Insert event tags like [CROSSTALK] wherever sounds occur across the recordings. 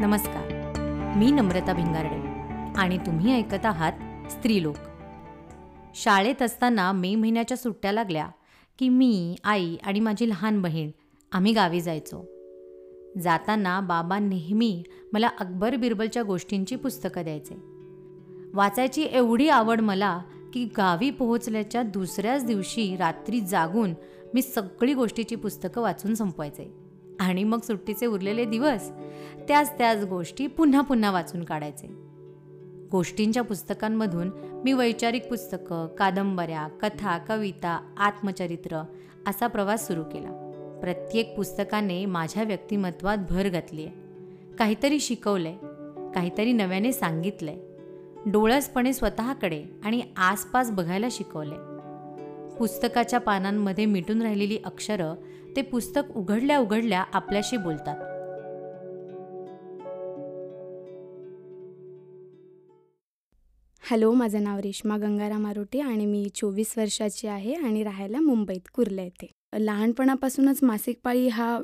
नमस्कार. मी नम्रता भिंगारडे आणि तुम्ही ऐकत आहात स्त्रीलोक. शाळेत असताना मे महिन्याच्या सुट्ट्या लागल्या की मी आई आणि माझी लहान बहीण आम्ही गावी जायचो. जाताना बाबा नेहमी मला अकबर बिरबलच्या गोष्टींची पुस्तकं द्यायचे. वाचायची एवढी आवड मला की गावी पोहोचल्याच्या दुसऱ्याच दिवशी रात्री जागून मी सगळी गोष्टीची पुस्तकं वाचून संपवायचे. आणि मग सुट्टीचे उरलेले दिवस त्याच त्याच गोष्टी पुन्हा पुन्हा वाचून काढायचे. गोष्टींच्या पुस्तकांमधून मी वैचारिक पुस्तकं कादंबऱ्या कथा कविता आत्मचरित्र असा प्रवास सुरू केला. प्रत्येक पुस्तकाने माझ्या व्यक्तिमत्वात भर घातली आहे काहीतरी शिकवलंय काहीतरी नव्याने सांगितलंय. डोळसपणे स्वतःकडे आणि आसपास बघायला शिकवले पुस्तकाच्या पानांमध्ये मिटून राहिलेली अक्षरं ते पुस्तक उघडल्या उघडल्या आपल्याशी बोलतात. हॅलो माझं नाव रेश्मा गंगाराम आरोटे आणि मी चोवीस वर्षाची आहे आणि राहायला मुंबईत कुर्ला येथे. लहानपणापासूनच मासिक पाळी हा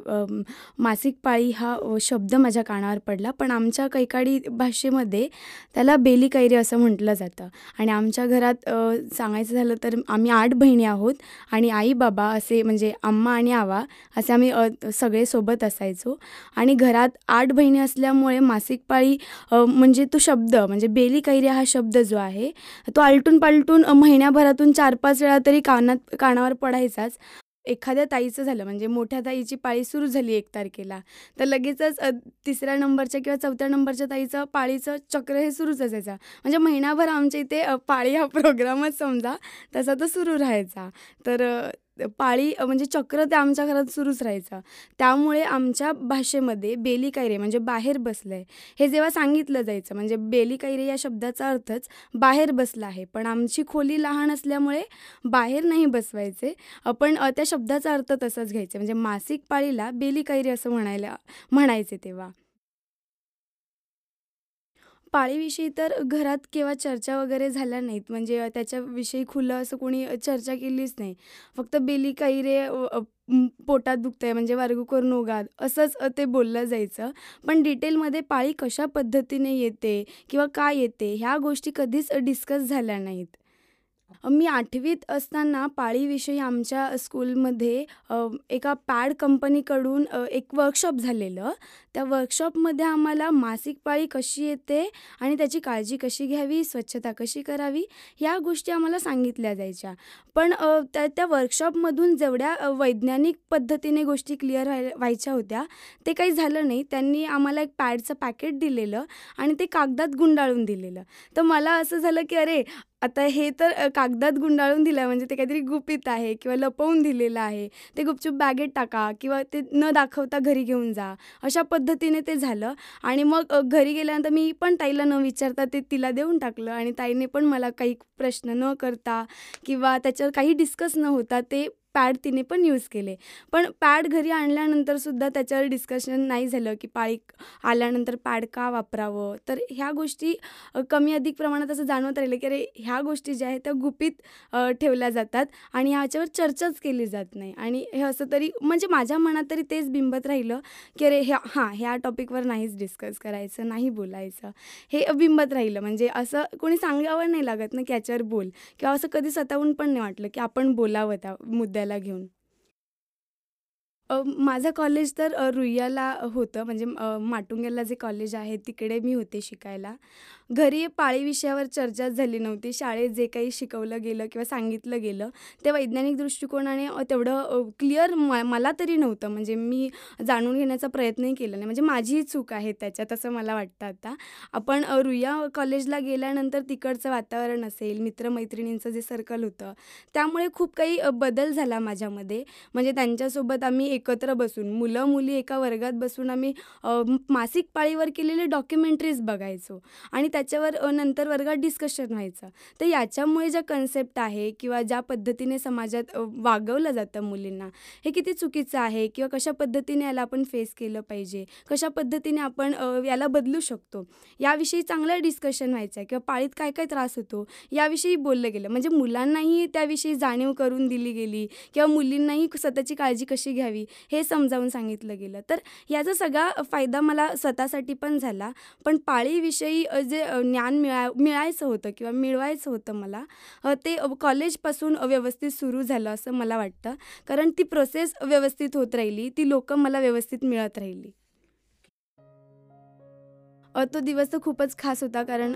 मासिक पाळी हा शब्द माझ्या कानावर पडला. पण आमच्या कैकाडी भाषेमध्ये त्याला बेली कैरी असं म्हटलं जातं. आणि आमच्या घरात सांगायचं झालं तर आम्ही आठ बहिणी आहोत आणि आई बाबा असे म्हणजे आम्मा आणि आवा असे आम्ही अ, सगळे सोबत असायचो. आणि घरात आठ बहिणी असल्यामुळे मासिक पाळी म्हणजे तो शब्द म्हणजे बेली कैरी हा शब्द जो आहे तो आलटून पालटून महिन्याभरातून चार पाच वेळा तरी कानात कानावर पडायचाच. एखाद्या ताईचं झालं म्हणजे मोठ्या ताईची पाळी सुरू झाली एक तारखेला. तर लगेचच तिसऱ्या नंबरच्या किंवा चौथ्या नंबरच्या ताईचं पाळीचं चक्र हे सुरूच असायचं. म्हणजे महिनाभर आमच्या इथे पाळी हा [LAUGHS] प्रोग्रामच समजा तसा तो सुरू राहायचा. तर पाळी म्हणजे चक्र ते आमच्या घरात सुरूच राहायचं. त्यामुळे आमच्या भाषेमध्ये बेली कैरे म्हणजे बाहेर बसलं आहे हे जेव्हा सांगितलं जायचं म्हणजे बेली कैरे या शब्दाचा अर्थच बाहेर बसला आहे. पण आमची खोली लहान असल्यामुळे बाहेर नाही बसवायचे. पण त्या शब्दाचा अर्थ तसाच घ्यायचा. म्हणजे मासिक पाळीला बेली कैरी असं म्हणायला म्हणायचे तेव्हा. पाळीविषयी तर घरात केव्हा चर्चा वगैरे झाल्या नाहीत. म्हणजे त्याच्याविषयी खुलं असं कोणी चर्चा केलीच नाही. फक्त बेली काही रे पोटात दुखत पोटात दुखतंय म्हणजे वर्गू करून उगाद असंच ते बोललं जायचं. पण डिटेलमध्ये पाळी कशा पद्धतीने येते किंवा का येते ह्या गोष्टी कधीच डिस्कस झाल्या नाहीत. मी आठवीत असताना पाळीविषयी आमच्या स्कूलमध्ये एका पॅड कंपनीकडून एक वर्कशॉप झालेलं. त्या वर्कशॉपमध्ये आम्हाला मासिक पाळी कशी येते आणि त्याची काळजी कशी घ्यावी स्वच्छता कशी करावी ह्या गोष्टी आम्हाला सांगितल्या जायच्या. पण त्या त्या वर्कशॉपमधून जेवढ्या वैज्ञानिक पद्धतीने गोष्टी क्लिअर व्हाय व्हायच्या होत्या ते काही झालं नाही. त्यांनी आम्हाला एक पॅडचं पॅकेट दिलेलं आणि ते कागदात गुंडाळून दिलेलं. तर मला असं झालं की अरे आता हे तर कागदात गुंडाळून दिलं आहे म्हणजे ते काहीतरी गुपित आहे किंवा लपवून दिलेलं आहे. ते गुपचूप बॅगेत टाका किंवा ते न दाखवता घरी घेऊन जा. अशा पद्धतीने ते झालं आणि मग घरी गेल्यानंतर मी पण ताईला न विचारता ते तिला देऊन टाकलं आणि ताईने पण मला काही प्रश्न न करता किंवा त्याच्यावर काही डिस्कस न होता ते पॅड तिने पण यूज केले. पण पॅड घरी आणल्यानंतरसुद्धा त्याच्यावर डिस्कशन नाही झालं की पाळी आल्यानंतर पॅड का वापरावं? तर ह्या गोष्टी कमी अधिक प्रमाणात असं जाणवत राहिलं की अरे ह्या गोष्टी ज्या आहेत त्या गुपित ठेवल्या जातात आणि ह्याच्यावर चर्चाच केली जात नाही. आणि हे असं तरी म्हणजे माझ्या मनात तरी तेच बिंबत राहिलं की अरे ह्या हां ह्या टॉपिकवर नाहीच डिस्कस करायचं नाही बोलायचं. हे बिंबत राहिलं. म्हणजे असं कोणी सांगावं नाही लागत ना की याच्यावर बोल. किंवा असं कधी स्वतःहून पण नाही वाटलं की आपण बोलावं त्या मुद्द्याला घेऊन. माझं कॉलेज तर रुईयाला होतं. म्हणजे माटुंग्याला जे कॉलेज आहे तिकडे मी होते शिकायला. घरी पाळी विषयावर चर्चाच झाली नव्हती. शाळेत जे काही शिकवलं गेलं किंवा सांगितलं गेलं ते वैज्ञानिक दृष्टिकोनाने तेवढं क्लिअर म मला तरी नव्हतं. म्हणजे मी जाणून घेण्याचा प्रयत्नही केला नाही. म्हणजे माझीही चूक आहे त्याच्यात असं मला वाटतं आता. आपण रुईया कॉलेजला गेल्यानंतर तिकडचं वातावरण असेल मित्रमैत्रिणींचं जे सर्कल होतं त्यामुळे खूप काही बदल झाला माझ्यामध्ये. म्हणजे त्यांच्यासोबत आम्ही एकत्र बसून मुलं मुली एका वर्गात बसून आम्ही मासिक पाळीवर केलेले डॉक्युमेंटरीज बघायचो आणि त्याच्यावर नंतर वर्गात डिस्कशन व्हायचं. तर याच्यामुळे ज्या कन्सेप्ट आहे किंवा ज्या पद्धतीने समाजात वागवलं जातं मुलींना हे किती चुकीचं आहे किंवा कशा पद्धतीने याला आपण फेस केलं पाहिजे कशा पद्धतीने आपण याला बदलू शकतो याविषयी चांगलं डिस्कशन व्हायचं किंवा पाळीत काय काय त्रास होतो याविषयी बोललं गेलं. म्हणजे मुलांनाही त्याविषयी जाणीव करून दिली गेली किंवा मुलींनाही स्वतःची काळजी कशी घ्यावी असती हे समजावून सांगितलं गेलं. तर याचा सगळा फायदा मला स्वतःसाठी पण झाला. पण पाळीविषयी जे ज्ञान मिळा मिळायचं होतं किंवा मिळवायचं होतं मला ते कॉलेजपासून व्यवस्थित सुरू झालं असं मला वाटतं. कारण ती प्रोसेस व्यवस्थित होत राहिली ती लोकं मला व्यवस्थित मिळत राहिली. तो दिवस तर खूपच खास होता कारण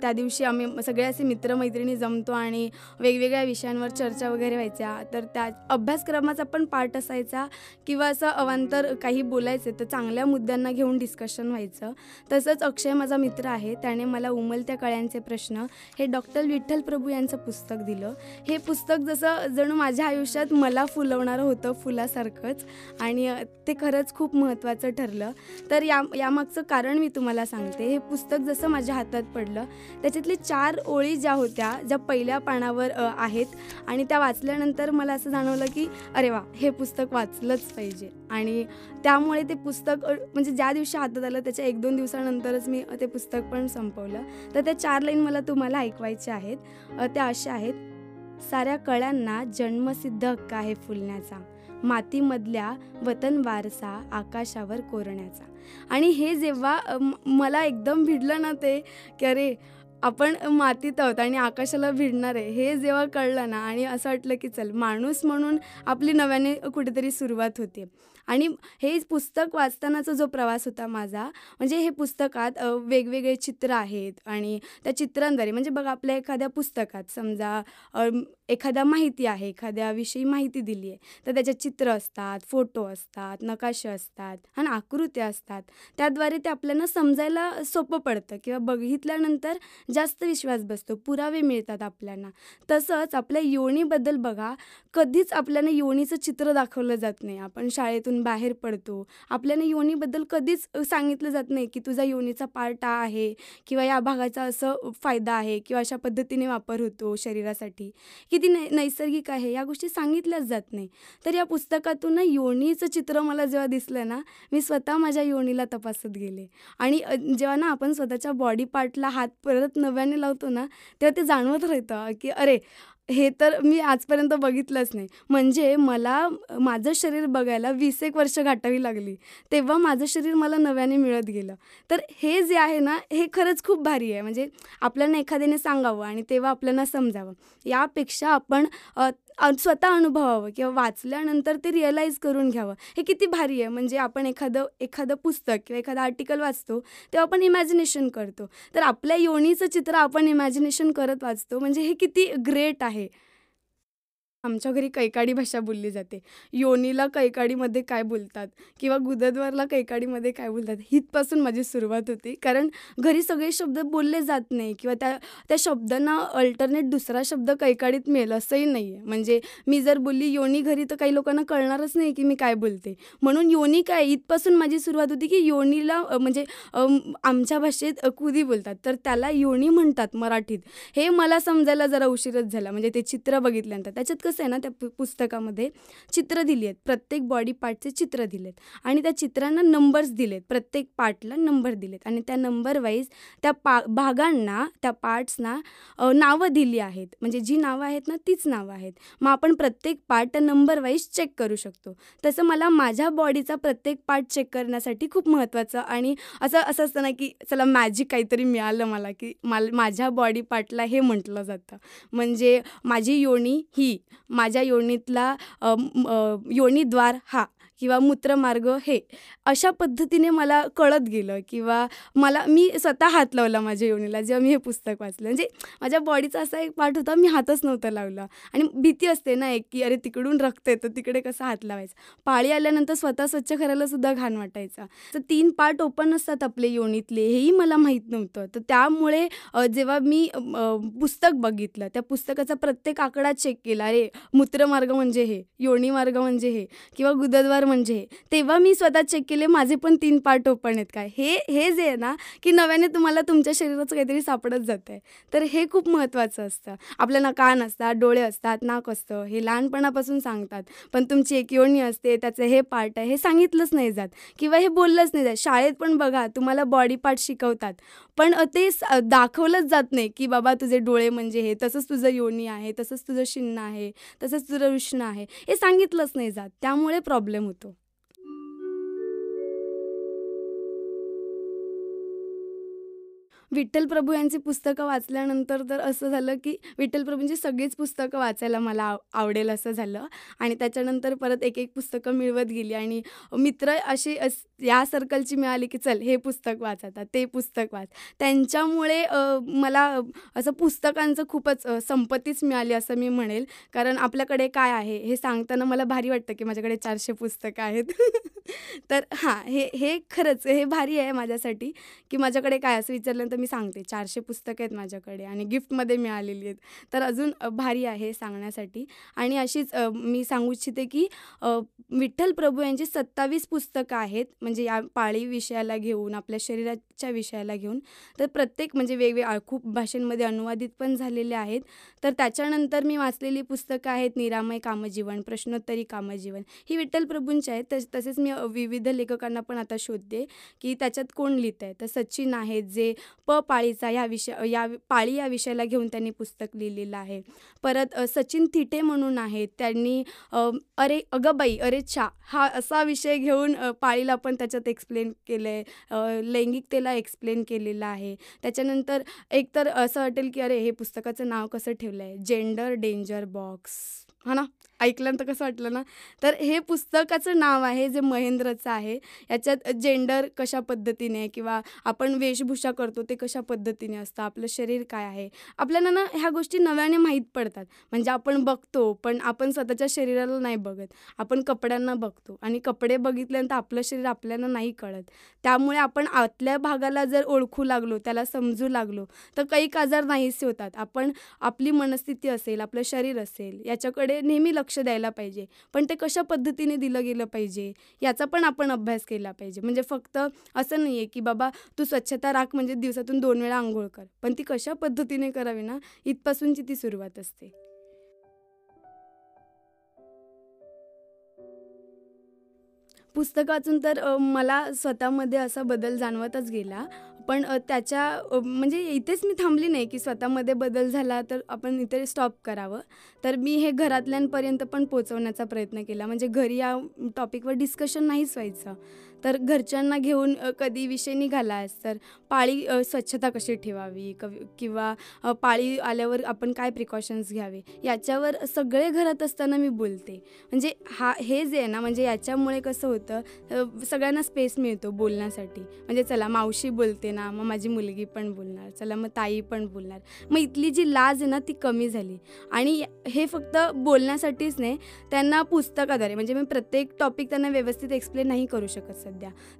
त्या दिवशी आम्ही सगळे असे मित्रमैत्रिणी जमतो आणि वेगवेगळ्या विषयांवर चर्चा वगैरे व्हायच्या. तर त्या अभ्यासक्रमाचा पण पार्ट असायचा किंवा असं अवांतर काही बोलायचे तर चांगल्या मुद्द्यांना घेऊन डिस्कशन व्हायचं. तसंच अक्षय माझा मित्र आहे त्याने मला उमलत्या कळ्यांचे प्रश्न हे डॉक्टर विठ्ठल प्रभू यांचं पुस्तक दिलं. हे पुस्तक जसं जणू माझ्या आयुष्यात मला फुलवणारं होतं फुलासारखंच आणि ते खरंच खूप महत्त्वाचं ठरलं. तर या यामागचं कारण मी तुम्हाला सांगते. हे पुस्तक जसं माझ्या हातात पडलं त्याच्यातले चार ओळी ज्या होत्या ज्या पहिल्या पानावर आहेत आणि त्या वाचल्यानंतर मला असं जाणवलं की अरे वा हे पुस्तक वाचलंच पाहिजे. आणि त्यामुळे ते पुस्तक म्हणजे ज्या दिवशी हातात आलं त्याच्या एक दोन दिवसानंतरच मी ते पुस्तक पण संपवलं. तर त्या चार लाईन मला तुम्हाला ऐकवायच्या आहेत. त्या अशा आहेत. साऱ्या कळ्यांना जन्मसिद्ध हक्क आहे फुलण्याचा. मातीमधल्या वतन वारसा आकाशावर कोरण्याचा. आणि हे जेव्हा मला एकदम भिडलं ना ते की अरे आपण मातीत आहोत आणि आकाशाला भिडणार आहे हे जेव्हा कळलं ना आणि असं वाटलं की चल माणूस म्हणून आपली नव्याने कुठेतरी सुरुवात होते. आणि हे पुस्तक वाचतानाचा जो प्रवास होता माझा म्हणजे हे पुस्तकात वेगवेगळे चित्र आहेत आणि त्या चित्रांद्वारे म्हणजे बघा आपल्या एखाद्या पुस्तकात समजा एखादा एखाद्या माहिती आहे एखाद्याविषयी माहिती दिली आहे तर त्याच्यात चित्र असतात फोटो असतात नकाशे असतात आणि आकृत्या असतात. त्याद्वारे ते आपल्याला समजायला सोपं पडतं किंवा बघितल्यानंतर जास्त विश्वास बसतो पुरावे मिळतात आपल्याला. तसंच आपल्या योनीबद्दल बघा कधीच आपल्याला योनीचं चित्र दाखवलं जात नाही. आपण शाळेतून बाहेर पडतो. आपल्याला योनीबद्दल कधीच सांगितलं जात नाही की तुझा योनीचा पार्ट हा आहे किंवा या भागाचा असं फायदा आहे किंवा अशा पद्धतीने वापर होतो शरीरासाठी. किती नै नैसर्गिक आहे या गोष्टी सांगितल्याच जात नाही. तर या पुस्तकातून ना योनीचं चित्र मला जेव्हा दिसलं ना मी स्वतः माझ्या योनीला तपासत गेले. आणि जेव्हा ना आपण स्वतःच्या बॉडी पार्टला हात परत नव्याने लावतो ना तेव्हा ते जाणवत राहतं की अरे हे तर मी आजपर्यंत बघितलंच नाही. म्हणजे मला माझं शरीर बघायला वीस एक वर्ष गाठावी लागली. तेव्हा माझं शरीर मला नव्याने मिळत गेलं. तर हे जे आहे ना हे खरंच खूप भारी आहे. म्हणजे आपल्याला एखाद्याने सांगावं आणि तेव्हा आपल्याला समजावं. यापेक्षा आपण स्वतः अनुभवावं किंवा वाचल्यानंतर ते रिअलाईज करून घ्यावं. हे किती भारी आहे. म्हणजे आपण एखादं एखादं पुस्तक किंवा एखादं आर्टिकल वाचतो तेव्हा आपण इमॅजिनेशन करतो. तर आपल्या योनीचं चित्र आपण इमॅजिनेशन करत वाचतो. म्हणजे हे किती ग्रेट आहे. आमच्या घरी कैकाडी भाषा बोलली जाते. योनीला कैकाडीमध्ये काय बोलतात? किंवा गुदद्वारला कैकाडीमध्ये काय बोलतात? हितपासून माझी सुरुवात होती. कारण घरी सगळे शब्द बोलले जात नाही किंवा त्या त्या शब्दांना अल्टरनेट दुसरा शब्द कैकाडीत मिळेल असंही नाही आहे म्हणजे मी जर बोलली योनी घरी तर काही लोकांना कळणारच नाही की मी काय बोलते. म्हणून योनी काय इथपासून माझी सुरुवात होती की योनीला म्हणजे आमच्या भाषेत कुदी बोलतात. तर त्याला योनी म्हणतात मराठीत. हे मला समजायला जरा उशीरच झाला. म्हणजे ते चित्र बघितल्यानंतर. त्याच्यात कसं आहे ना त्या पु पुस्तकामध्ये चित्र दिली आहेत. प्रत्येक बॉडी पार्टचे चित्र दिलेत आणि त्या चित्रांना नंबर्स दिलेत प्रत्येक पार्टला नंबर दिलेत आणि त्या नंबर वाईज त्या पा भागांना त्या पार्ट्सना नावं दिली आहेत. म्हणजे जी नावं आहेत ना तीच नावं आहेत. मग आपण प्रत्येक part numberwise numberwise check करू शकतो. तसं मला माझ्या बॉडीचा प्रत्येक पार्ट चेक करण्यासाठी खूप महत्त्वाचं आणि असं असं असतं ना की चला मॅजिक काहीतरी मिळालं मला की मला माझ्या बॉडी पार्टला हे म्हटलं जातं. म्हणजे माझी योनी ही माझ्या योनीतला योनीद्वार हा. किंवा मूत्रमार्ग हे अशा पद्धतीने मला कळत गेलं किंवा मला मी स्वतः हात लावला माझ्या योनीला जेव्हा मी हे पुस्तक वाचलं. म्हणजे माझ्या बॉडीचा असा एक पार्ट होता मी हातच नव्हता लावला. आणि भीती असते ना एक की अरे तिकडून रक्त येतं तिकडे कसं हात लावायचा? पाळी आल्यानंतर स्वतः स्वच्छ करायला सुद्धा घाण वाटायचा. तर तीन पार्ट ओपन असतात आपले योनीतले हेही मला माहीत नव्हतं. तर त्यामुळे जेव्हा मी पुस्तक बघितलं त्या पुस्तकाचा प्रत्येक आकडा चेक केला अरे मूत्रमार्ग म्हणजे हे योनी मार्ग म्हणजे हे किंवा गुदद्वार म्हणजे? तेव्हा मी स्वतः चेक केले माझे पण तीन पार्ट ओपन आहेत काय? हे हे जे आहे ना की नव्याने तुम्हाला तुमच्या शरीराचं काहीतरी सापडत जातं आहे तर हे खूप महत्त्वाचं असतं. आपल्याला कान असतात डोळे असतात नाक असतं हे लहानपणापासून सांगतात. पण तुमची एक योनी असते त्याचं हे पार्ट आहे हे सांगितलंच नाही जात. किंवा हे बोललंच नाही जात. शाळेत पण बघा तुम्हाला बॉडी पार्ट शिकवतात. पण ते दाखवलंच जात नाही की बाबा तुझे डोळे म्हणजे हे तसंच तुझं योनी आहे तसंच तुझं शिन्न आहे तसंच तुझं रुष्ण आहे. हे सांगितलंच नाही जात. त्यामुळे प्रॉब्लेम होतो. होतो विठ्ठल प्रभू यांची पुस्तकं वाचल्यानंतर तर असं झालं की विठ्ठल प्रभूंची सगळीच पुस्तकं वाचायला मला आव आवडेल असं झालं. आणि त्याच्यानंतर परत एक एक पुस्तकं मिळवत गेली आणि मित्र अशी अस या सर्कलची मिळाली की चल हे पुस्तक वाच आता ते पुस्तक वाच. त्यांच्यामुळे मला असं पुस्तकांचं खूपच संपत्तीच मिळाली असं मी म्हणेल. कारण आपल्याकडे काय आहे हे सांगताना मला भारी वाटतं की माझ्याकडे चारशे पुस्तकं आहेत. [LAUGHS] तर हां हे हे खरंच हे भारी आहे माझ्यासाठी की माझ्याकडे काय असं विचारल्यानंतर मी सांगते. चारशे पुस्तकं आहेत माझ्याकडे आणि गिफ्टमध्ये मिळालेली आहेत. तर अजून भारी आहे सांगण्यासाठी. आणि अशीच मी सांगू इच्छिते की विठ्ठल प्रभू यांची सत्तावीस पुस्तकं आहेत. म्हणजे या पाळी विषयाला घेऊन आपल्या शरीराच्या विषयाला घेऊन. तर प्रत्येक म्हणजे वेगवेगळ्या खूप भाषांमध्ये अनुवादित पण झालेले आहेत. तर त्याच्यानंतर मी वाचलेली पुस्तकं आहेत निरामय कामजीवन प्रश्नोत्तरी कामजीवन. ही विठ्ठल प्रभूंची आहेत. तस तसेच मी विविध लेखकांना पण आता शोधते की त्याच्यात कोण लिहित आहे तर सचिन आहेत जे प पाळीचा या विषय या पाळी या विषयाला घेऊन त्यांनी पुस्तक लिहिलेलं आहे. परत सचिन थिटे म्हणून आहेत. त्यांनी अरे अगं बाई अरे छा हा असा विषय घेऊन पाळीला पण त्याच्यात एक्सप्लेन केलं आहे लैंगिकतेला एक्सप्लेन केलेलं आहे. त्याच्यानंतर एकतर असं वाटेल की अरे हे पुस्तकाचं नाव कसं ठेवलं आहे जेंडर डेंजर बॉक्स हा ना? ऐकल्यानंतर कसं वाटलं ना तर हे पुस्तकाचं नाव आहे जे महेंद्रचं आहे. याच्यात जेंडर कशा पद्धतीने किंवा आपण वेशभूषा करतो ते कशा पद्धतीने असतं आपलं शरीर काय आहे? आपल्याला ना ह्या गोष्टी नव्याने माहीत पडतात. म्हणजे आपण बघतो पण आपण स्वतःच्या शरीराला नाही बघत. आपण कपड्यांना बघतो आणि कपडे बघितल्यानंतर आपलं शरीर आपल्याला नाही कळत. त्यामुळे आपण आतल्या भागाला जर ओळखू लागलो त्याला समजू लागलो तर काही आजार नाहीसे होतात. आपण आपली मनस्थिती असेल आपलं शरीर असेल याच्याकडे नेहमी लक्ष द्यायला पाहिजे. पण ते कशा पद्धतीने दिलं गेलं पाहिजे याचा पण आपण अभ्यास केला पाहिजे. म्हणजे फक्त असं नाही आहे की बाबा तू स्वच्छता राख म्हणजे दिवसातून दोन वेळा आंघोळ कर. पण ती कशा पद्धतीने करावी ना इथपासूनची ती सुरुवात असते. पुस्तक वाचून तर मला स्वतःमध्ये असा बदल जाणवतच गेला. पण त्याच्या म्हणजे इथेच मी थांबली नाही की स्वतःमध्ये बदल झाला तर आपण इथे स्टॉप करावं. तर मी हे घरातल्यांपर्यंत पण पोचवण्याचा प्रयत्न केला. म्हणजे घरी या टॉपिकवर डिस्कशन नाहीच व्हायचं. तर घरच्यांना घेऊन कधी विषय निघालास तर पाळी स्वच्छता कशी ठेवावी? कवी किंवा पाळी आल्यावर आपण काय प्रिकॉशन्स घ्यावे? याच्यावर सगळे घरात असताना मी बोलते. म्हणजे हा हे जे आहे ना म्हणजे याच्यामुळे कसं होतं सगळ्यांना स्पेस मिळतो बोलण्यासाठी. म्हणजे चला मावशी बोलते ना मग माझी मुलगी पण बोलणार. चला मग ताई पण बोलणार. मग इथली जी लाज आहे ना ती कमी झाली. आणि हे फक्त बोलण्यासाठीच नाही त्यांना पुस्तकाद्वारे म्हणजे मी प्रत्येक टॉपिक त्यांना व्यवस्थित एक्सप्लेन नाही करू शकत सध्या.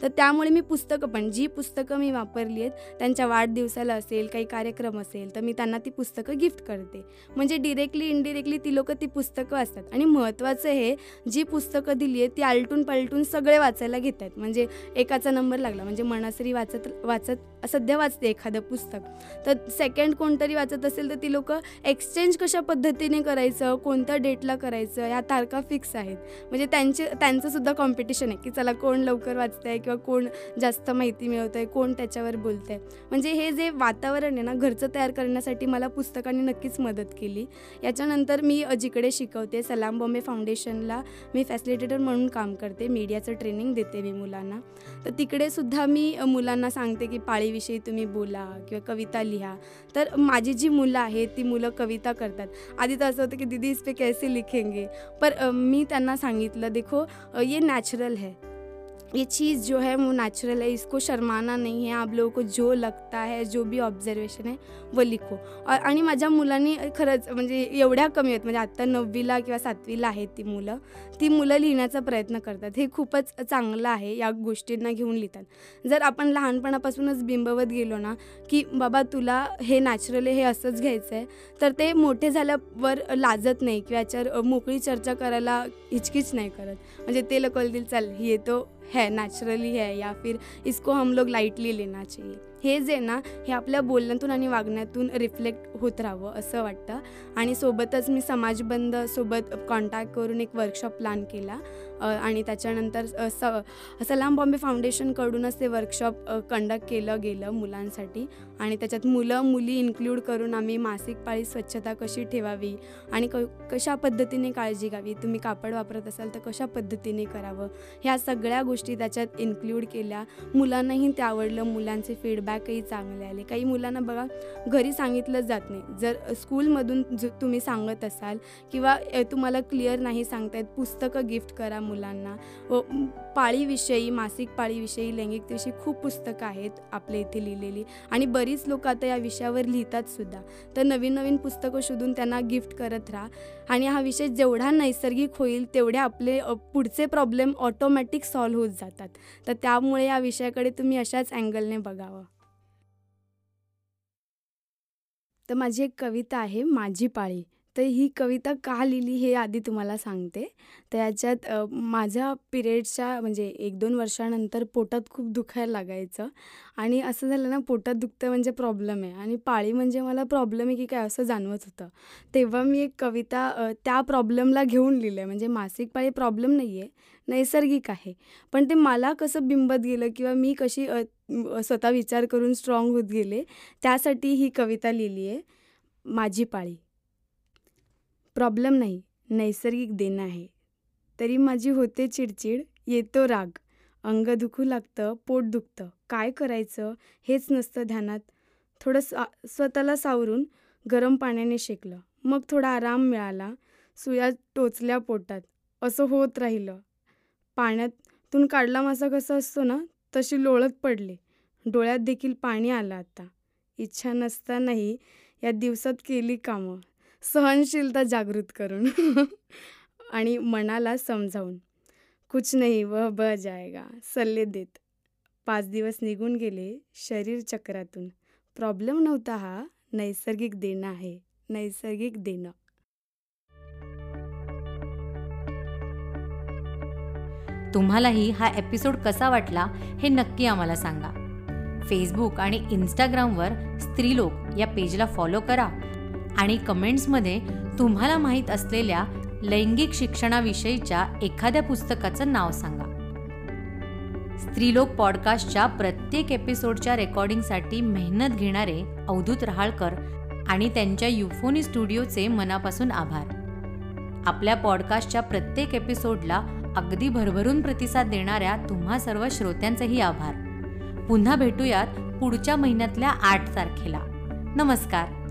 तर त्यामुळे मी पुस्तकं पण जी पुस्तकं मी वापरली आहेत त्यांच्या वाढदिवसाला असेल काही कार्यक्रम असेल तर मी त्यांना ती पुस्तकं गिफ्ट करते. म्हणजे डिरेक्टली इनडिरेक्टली ती लोकं ती पुस्तकं वाचतात. आणि महत्त्वाचं हे जी पुस्तकं दिली आहेत ती आलटून पलटून सगळे वाचायला घेत आहेत म्हणजे एकाचा नंबर लागला म्हणजे मनासरी वाचत वाचत सध्या वाचते एखादं पुस्तक. तर सेकंड कोणतरी वाचत असेल तर ती लोकं एक्सचेंज कशा पद्धतीने करायचं कोणत्या डेटला करायचं ह्या तारखा फिक्स आहेत. म्हणजे त्यांचे त्यांचंसुद्धा कॉम्पिटिशन आहे की चला कोण लवकर वाचतं आहे किंवा कोण जास्त माहिती मिळवतं आहे कोण त्याच्यावर बोलतं आहे म्हणजे हे जे वातावरण आहे ना घरचं तयार करण्यासाठी मला पुस्तकांनी नक्कीच मदत केली. याच्यानंतर मी जिकडे शिकवते सलाम बॉम्बे फाउंडेशनला मी फॅसिलिटेटर म्हणून काम करते मीडियाचं ट्रेनिंग देते मी मुलांना. तर तिकडे सुद्धा मी मुलांना सांगते की पाळीविषयी तुम्ही बोला किंवा कविता लिहा. तर माझी जी मुलं आहेत ती मुलं कविता करतात. आधी तर असं होतं की दीदी इस पे कैसे लिखेंगे? पर मी त्यांना सांगितलं देखो ये नॅचरल है. ये चीज़ जो है वो नेचुरल है इसको शर्माना नहीं है। आप लोगों को जो लगता है जो भी ऑब्झर्वेशन है वो लिखो। और आणि माझ्या मुलांनी खरंच म्हणजे एवढ्या कमी आहेत म्हणजे आत्ता नववीला किंवा सातवीला आहेत ती मुलं ती मुलं लिहिण्याचा प्रयत्न करतात. हे खूपच चांगलं आहे या गोष्टींना घेऊन लिहितात. जर आपण लहानपणापासूनच बिंबवत गेलो ना की बाबा तुला हे नॅचरल आहे हे असंच घ्यायचं आहे तर ते मोठे झाल्यावर लाजत नाही किंवा याच्यावर मोकळी चर्चा करायला हिचकिच नाही करत. म्हणजे ते लोक बोलतील चल येतो है नेचुरली है या फिर इसको हम लोग लाइटली लेना चाहिए। हे जे ना हे आपल्या बोलण्यातून आणि वागण्यातून रिफ्लेक्ट होत राहावं असं वाटतं. आणि सोबतच मी समाजबंध सोबत कॉन्टॅक्ट करून एक वर्कशॉप प्लॅन केला. आणि त्याच्यानंतर स सलाम बॉम्बे फाउंडेशनकडूनच ते वर्कशॉप कंडक्ट केलं गेलं मुलांसाठी. आणि त्याच्यात मुलं मुली इन्क्लूड करून आम्ही मासिक पाळी स्वच्छता कशी ठेवावी आणि क कशा पद्धतीने काळजी घ्यावी तुम्ही कापड वापरत असाल तर कशा पद्धतीने करावं ह्या सगळ्या गोष्टी त्याच्यात इन्क्ल्यूड केल्या. मुलांनाही ते आवडलं मुलांचे फीडबॅक काही चांगले आले. काही मुलांना बघा घरी सांगितलं जात नाही. जर स्कूलमधून तुम्ही सांगत असाल किंवा तुम्हाला क्लिअर नाही सांगतायत पुस्तकं गिफ्ट करा मुलांना. व पाळीविषयी मासिक पाळीविषयी लैंगिकतेविषयी खूप पुस्तकं आहेत आपल्या इथे लिहिलेली. आणि बरीच लोक आता या विषयावर लिहितात सुद्धा. तर नवीन नवीन पुस्तकं शोधून त्यांना गिफ्ट करत राहा. आणि हा विषय जेवढा नैसर्गिक होईल तेवढे आपले पुढचे प्रॉब्लेम ऑटोमॅटिक सॉल्व्ह होत जातात. तर त्यामुळे या विषयाकडे तुम्ही अशाच अँगलने बघावं. तर माझी एक कविता आहे माझी पाळी. तर ही कविता का लिहिली हे आधी तुम्हाला सांगते. तर याच्यात माझ्या पिरियडच्या म्हणजे एक दोन वर्षानंतर पोटात खूप दुखायला लागायचं. आणि असं झालं ना पोटात दुखतं म्हणजे प्रॉब्लेम आहे. आणि पाळी म्हणजे मला प्रॉब्लेम आहे की काय असं जाणवत होतं. तेव्हा मी एक कविता त्या प्रॉब्लेमला घेऊन लिहिलं आहे म्हणजे मासिक पाळी प्रॉब्लेम नाही आहे नैसर्गिक आहे. पण ते मला कसं बिंबत गेलं किंवा मी कशी स्वतः विचार करून स्ट्रॉंग होत गेले त्यासाठी ही कविता लिहिली आहे माझी पाळी. प्रॉब्लेम नाही नैसर्गिक देणं आहे. तरी माझी होते चिडचिड येतो राग. अंग दुखू लागतं पोट दुखतं. काय करायचं? हेच नसतं ध्यानात. थोडं सा स्वतःला सावरून गरम पाण्याने शेकलं. मग थोडा आराम मिळाला. सुया टोचल्या पोटात. असं होत राहिलं. पाण्यातून काढला मासा कसा असतो ना तशी लोळत पडले. डोळ्यात देखील पाणी आलं आता. इच्छा नसतानाही या दिवसात केली कामं. सहनशीलता जागृत करून. [LAUGHS] आणि मनाला समजावून. कुछ नाही वह ब जायगा सल्ले देत. पाच दिवस निघून गेले शरीर चक्रातून. प्रॉब्लेम नव्हता हा. नैसर्गिक देणं आहे. नैसर्गिक देणं. तुम्हालाही हा एपिसोड कसा वाटला हे नक्की आम्हाला सांगा. फेसबुक आणि इंस्टाग्रामवर स्त्रीलोक या पेजला फॉलो करा आणि कमेंट्समध्ये तुम्हाला माहीत असलेल्या लैंगिक शिक्षणाविषयीच्या एखाद्या पुस्तकाचं नाव सांगा. स्त्रीलोक पॉडकास्टच्या प्रत्येक एपिसोडच्या रेकॉर्डिंगसाठी मेहनत घेणारे अवधूत रहाळकर आणि त्यांच्या युफोनी स्टुडिओचे मनापासून आभार. आपल्या पॉडकास्टच्या प्रत्येक एपिसोडला अगदी भरभरून प्रतिसाद देणाऱ्या तुम्हा सर्व श्रोत्यांचेही आभार. पुन्हा भेटूयात पुढच्या महिन्यातल्या आठ तारखेला. नमस्कार.